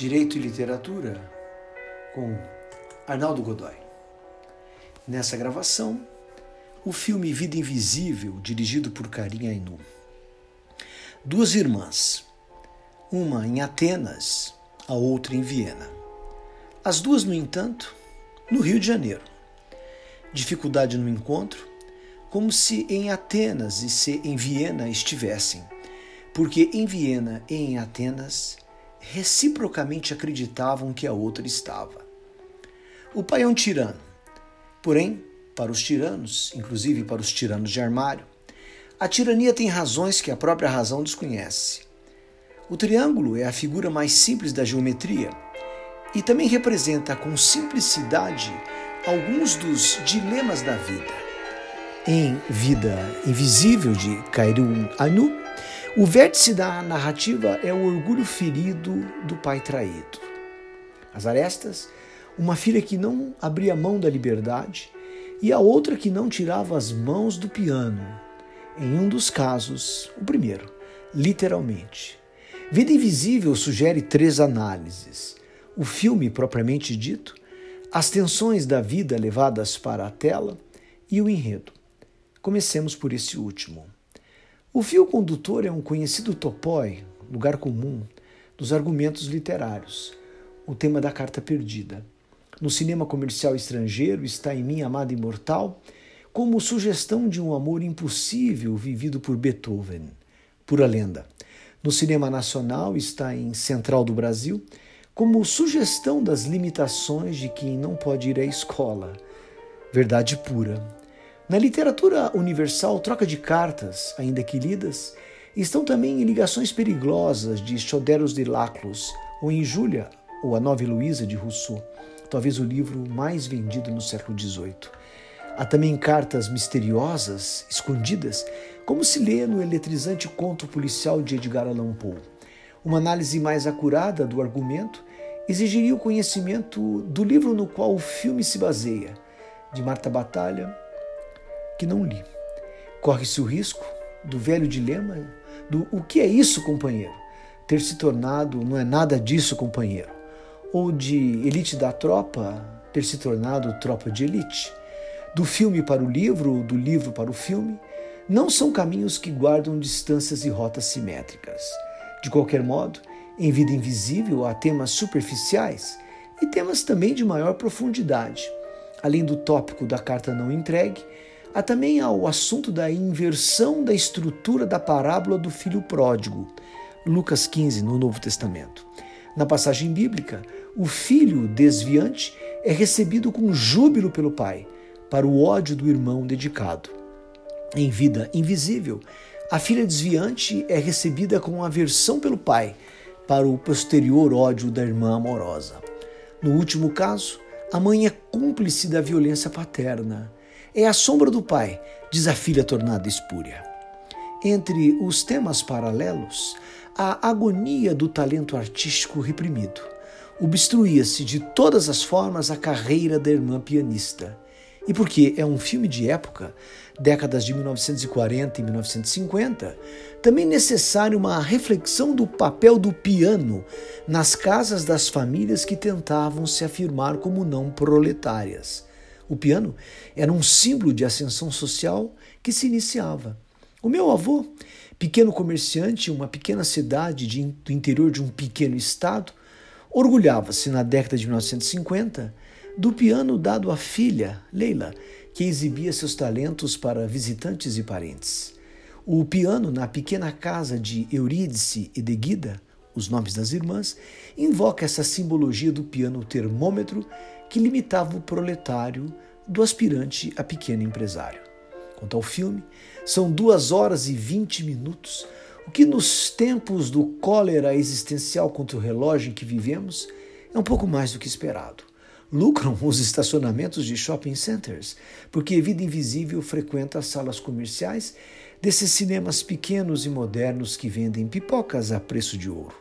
Direito e Literatura com Arnaldo Godoy. Nessa gravação, o filme Vida Invisível, dirigido por Karin Ainu. Duas irmãs, uma em Atenas, a outra em Viena. As duas, no entanto, no Rio de Janeiro. Dificuldade no encontro, como se em Atenas e se em Viena estivessem, porque em Viena e em Atenas reciprocamente acreditavam que a outra estava. O pai é um tirano, porém, para os tiranos, inclusive para os tiranos de armário, a tirania tem razões que a própria razão desconhece. O triângulo é a figura mais simples da geometria e também representa com simplicidade alguns dos dilemas da vida. Em Vida Invisível de Kairun Anu, o vértice da narrativa é o orgulho ferido do pai traído. As arestas, uma filha que não abria mão da liberdade e a outra que não tirava as mãos do piano. Em um dos casos, o primeiro, literalmente. Vida Invisível sugere três análises: o filme propriamente dito, as tensões da vida levadas para a tela e o enredo. Comecemos por esse último. O fio condutor é um conhecido topói, lugar comum, dos argumentos literários, o tema da carta perdida. No cinema comercial estrangeiro está em Minha Amada Imortal como sugestão de um amor impossível vivido por Beethoven, pura lenda. No cinema nacional está em Central do Brasil como sugestão das limitações de quem não pode ir à escola. Verdade pura. Na literatura universal, troca de cartas, ainda que lidas, estão também em ligações perigosas de Choderos de Laclos, ou em Júlia, ou a Nova Heloísa de Rousseau, talvez o livro mais vendido no século XVIII. Há também cartas misteriosas, escondidas, como se lê no eletrizante conto policial de Edgar Allan Poe. Uma análise mais acurada do argumento exigiria o conhecimento do livro no qual o filme se baseia, de Marta Batalha, que não li. Corre-se o risco do velho dilema do o que é isso, companheiro? Ter se tornado não é nada disso, companheiro. Ou de elite da tropa ter se tornado tropa de elite. Do filme para o livro, do livro para o filme, não são caminhos que guardam distâncias e rotas simétricas. De qualquer modo, em Vida Invisível há temas superficiais e temas também de maior profundidade. Além do tópico da carta não entregue, Há também o assunto da inversão da estrutura da parábola do filho pródigo, Lucas 15, no Novo Testamento. Na passagem bíblica, o filho desviante é recebido com júbilo pelo pai, para o ódio do irmão dedicado. Em vida invisível, a filha desviante é recebida com aversão pelo pai, para o posterior ódio da irmã amorosa. No último caso, a mãe é cúmplice da violência paterna é a sombra do pai, diz a filha tornada espúria. Entre os temas paralelos, a agonia do talento artístico reprimido. Obstruía-se de todas as formas a carreira da irmã pianista. E porque é um filme de época, décadas de 1940 e 1950, também necessário uma reflexão do papel do piano nas casas das famílias que tentavam se afirmar como não proletárias o piano era um símbolo de ascensão social que se iniciava. O meu avô, pequeno comerciante em uma pequena cidade de, do interior de um pequeno estado, orgulhava-se na década de 1950 do piano dado à filha, Leila, que exibia seus talentos para visitantes e parentes. O piano na pequena casa de Eurídice e de Guida, os nomes das irmãs, invoca essa simbologia do piano termômetro que limitava o proletário do aspirante a pequeno empresário. Quanto ao filme, são duas horas e vinte minutos, o que nos tempos do cólera existencial contra o relógio em que vivemos é um pouco mais do que esperado. Lucram os estacionamentos de shopping centers, porque Vida Invisível frequenta as salas comerciais desses cinemas pequenos e modernos que vendem pipocas a preço de ouro.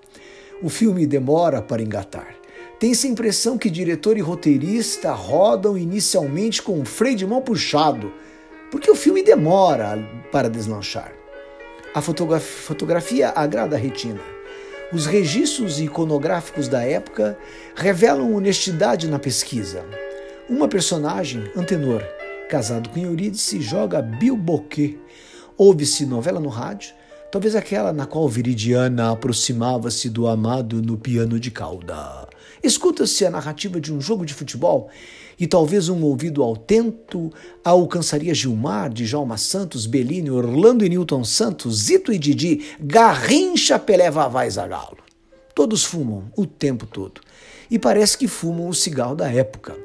O filme demora para engatar. Tem-se a impressão que diretor e roteirista rodam inicialmente com o freio de mão puxado, porque o filme demora para deslanchar. A fotografia agrada a retina. Os registros iconográficos da época revelam honestidade na pesquisa. Uma personagem, Antenor, casado com Eurídice, joga bilboquê. Ouve-se novela no rádio, talvez aquela na qual Viridiana aproximava-se do amado no piano de cauda. Escuta-se a narrativa de um jogo de futebol e talvez um ouvido atento alcançaria Gilmar, Djalma Santos, Bellini, Orlando e Newton Santos, Zito e Didi, Garrincha, Pelé, Vavá e Zagalo. Todos fumam o tempo todo e parece que fumam o cigarro da época.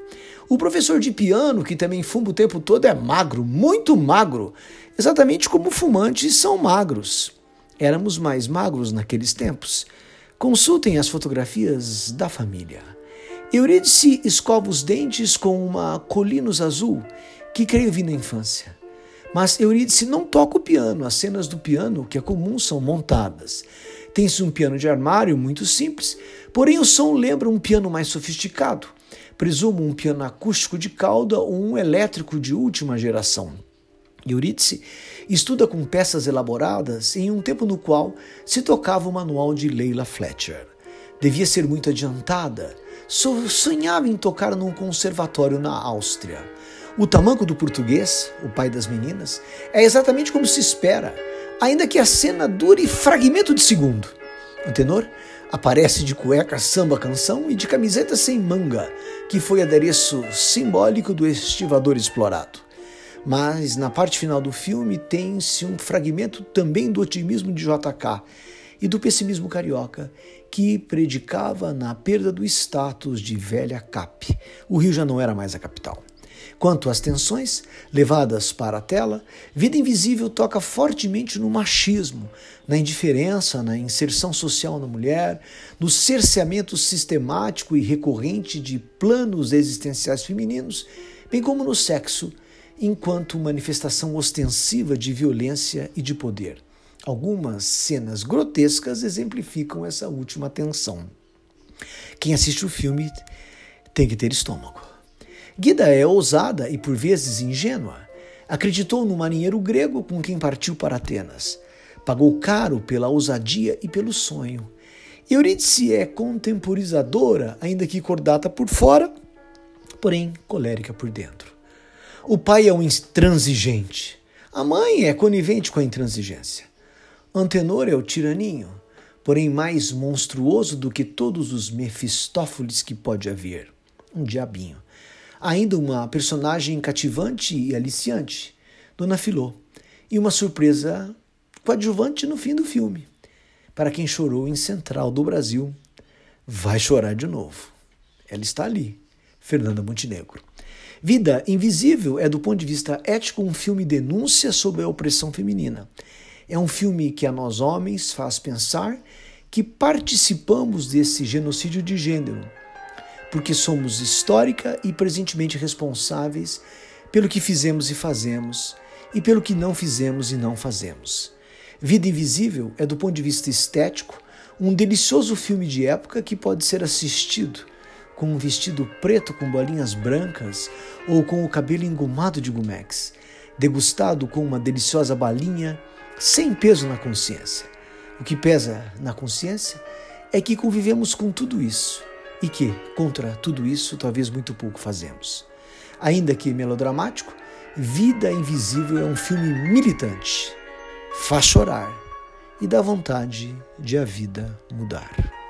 O professor de piano, que também fuma o tempo todo, é magro, muito magro, exatamente como fumantes são magros. Éramos mais magros naqueles tempos. Consultem as fotografias da família. Eurídice escova os dentes com uma colinos azul que creio vi na infância. Mas Eurídice não toca o piano, as cenas do piano, que é comum, são montadas. Tem-se um piano de armário muito simples, porém o som lembra um piano mais sofisticado. Presumo um piano acústico de cauda ou um elétrico de última geração. Eurídice estuda com peças elaboradas em um tempo no qual se tocava o manual de Leila Fletcher. Devia ser muito adiantada, sonhava em tocar num conservatório na Áustria. O tamanco do português, o pai das meninas, é exatamente como se espera, ainda que a cena dure fragmento de segundo. O tenor aparece de cueca samba canção e de camiseta sem manga, que foi adereço simbólico do estivador explorado. Mas na parte final do filme tem-se um fragmento também do otimismo de JK e do pessimismo carioca, que predicava na perda do status de velha cap. O Rio já não era mais a capital. Quanto às tensões levadas para a tela, Vida Invisível toca fortemente no machismo, na indiferença, na inserção social na mulher, no cerceamento sistemático e recorrente de planos existenciais femininos, bem como no sexo enquanto manifestação ostensiva de violência e de poder. Algumas cenas grotescas exemplificam essa última tensão. Quem assiste o filme tem que ter estômago. Guida é ousada e por vezes ingênua. Acreditou no marinheiro grego com quem partiu para Atenas. Pagou caro pela ousadia e pelo sonho. Eurídice é contemporizadora, ainda que cordata por fora, porém colérica por dentro. O pai é um intransigente. A mãe é conivente com a intransigência. Antenor é o tiraninho, porém mais monstruoso do que todos os Mefistófeles que pode haver. Um diabinho. Ainda uma personagem cativante e aliciante, Dona Filó. E uma surpresa coadjuvante no fim do filme. Para quem chorou em Central do Brasil, vai chorar de novo. Ela está ali, Fernanda Montenegro. Vida Invisível é, do ponto de vista ético, um filme denúncia sobre a opressão feminina. É um filme que a nós homens faz pensar que participamos desse genocídio de gênero, porque somos histórica e presentemente responsáveis pelo que fizemos e fazemos e pelo que não fizemos e não fazemos. Vida Invisível é, do ponto de vista estético, um delicioso filme de época que pode ser assistido com um vestido preto com bolinhas brancas ou com o cabelo engomado de gumex, degustado com uma deliciosa balinha, sem peso na consciência. O que pesa na consciência é que convivemos com tudo isso e que, contra tudo isso, talvez muito pouco fazemos. Ainda que melodramático, Vida Invisível é um filme militante. Faz chorar e dá vontade de a vida mudar.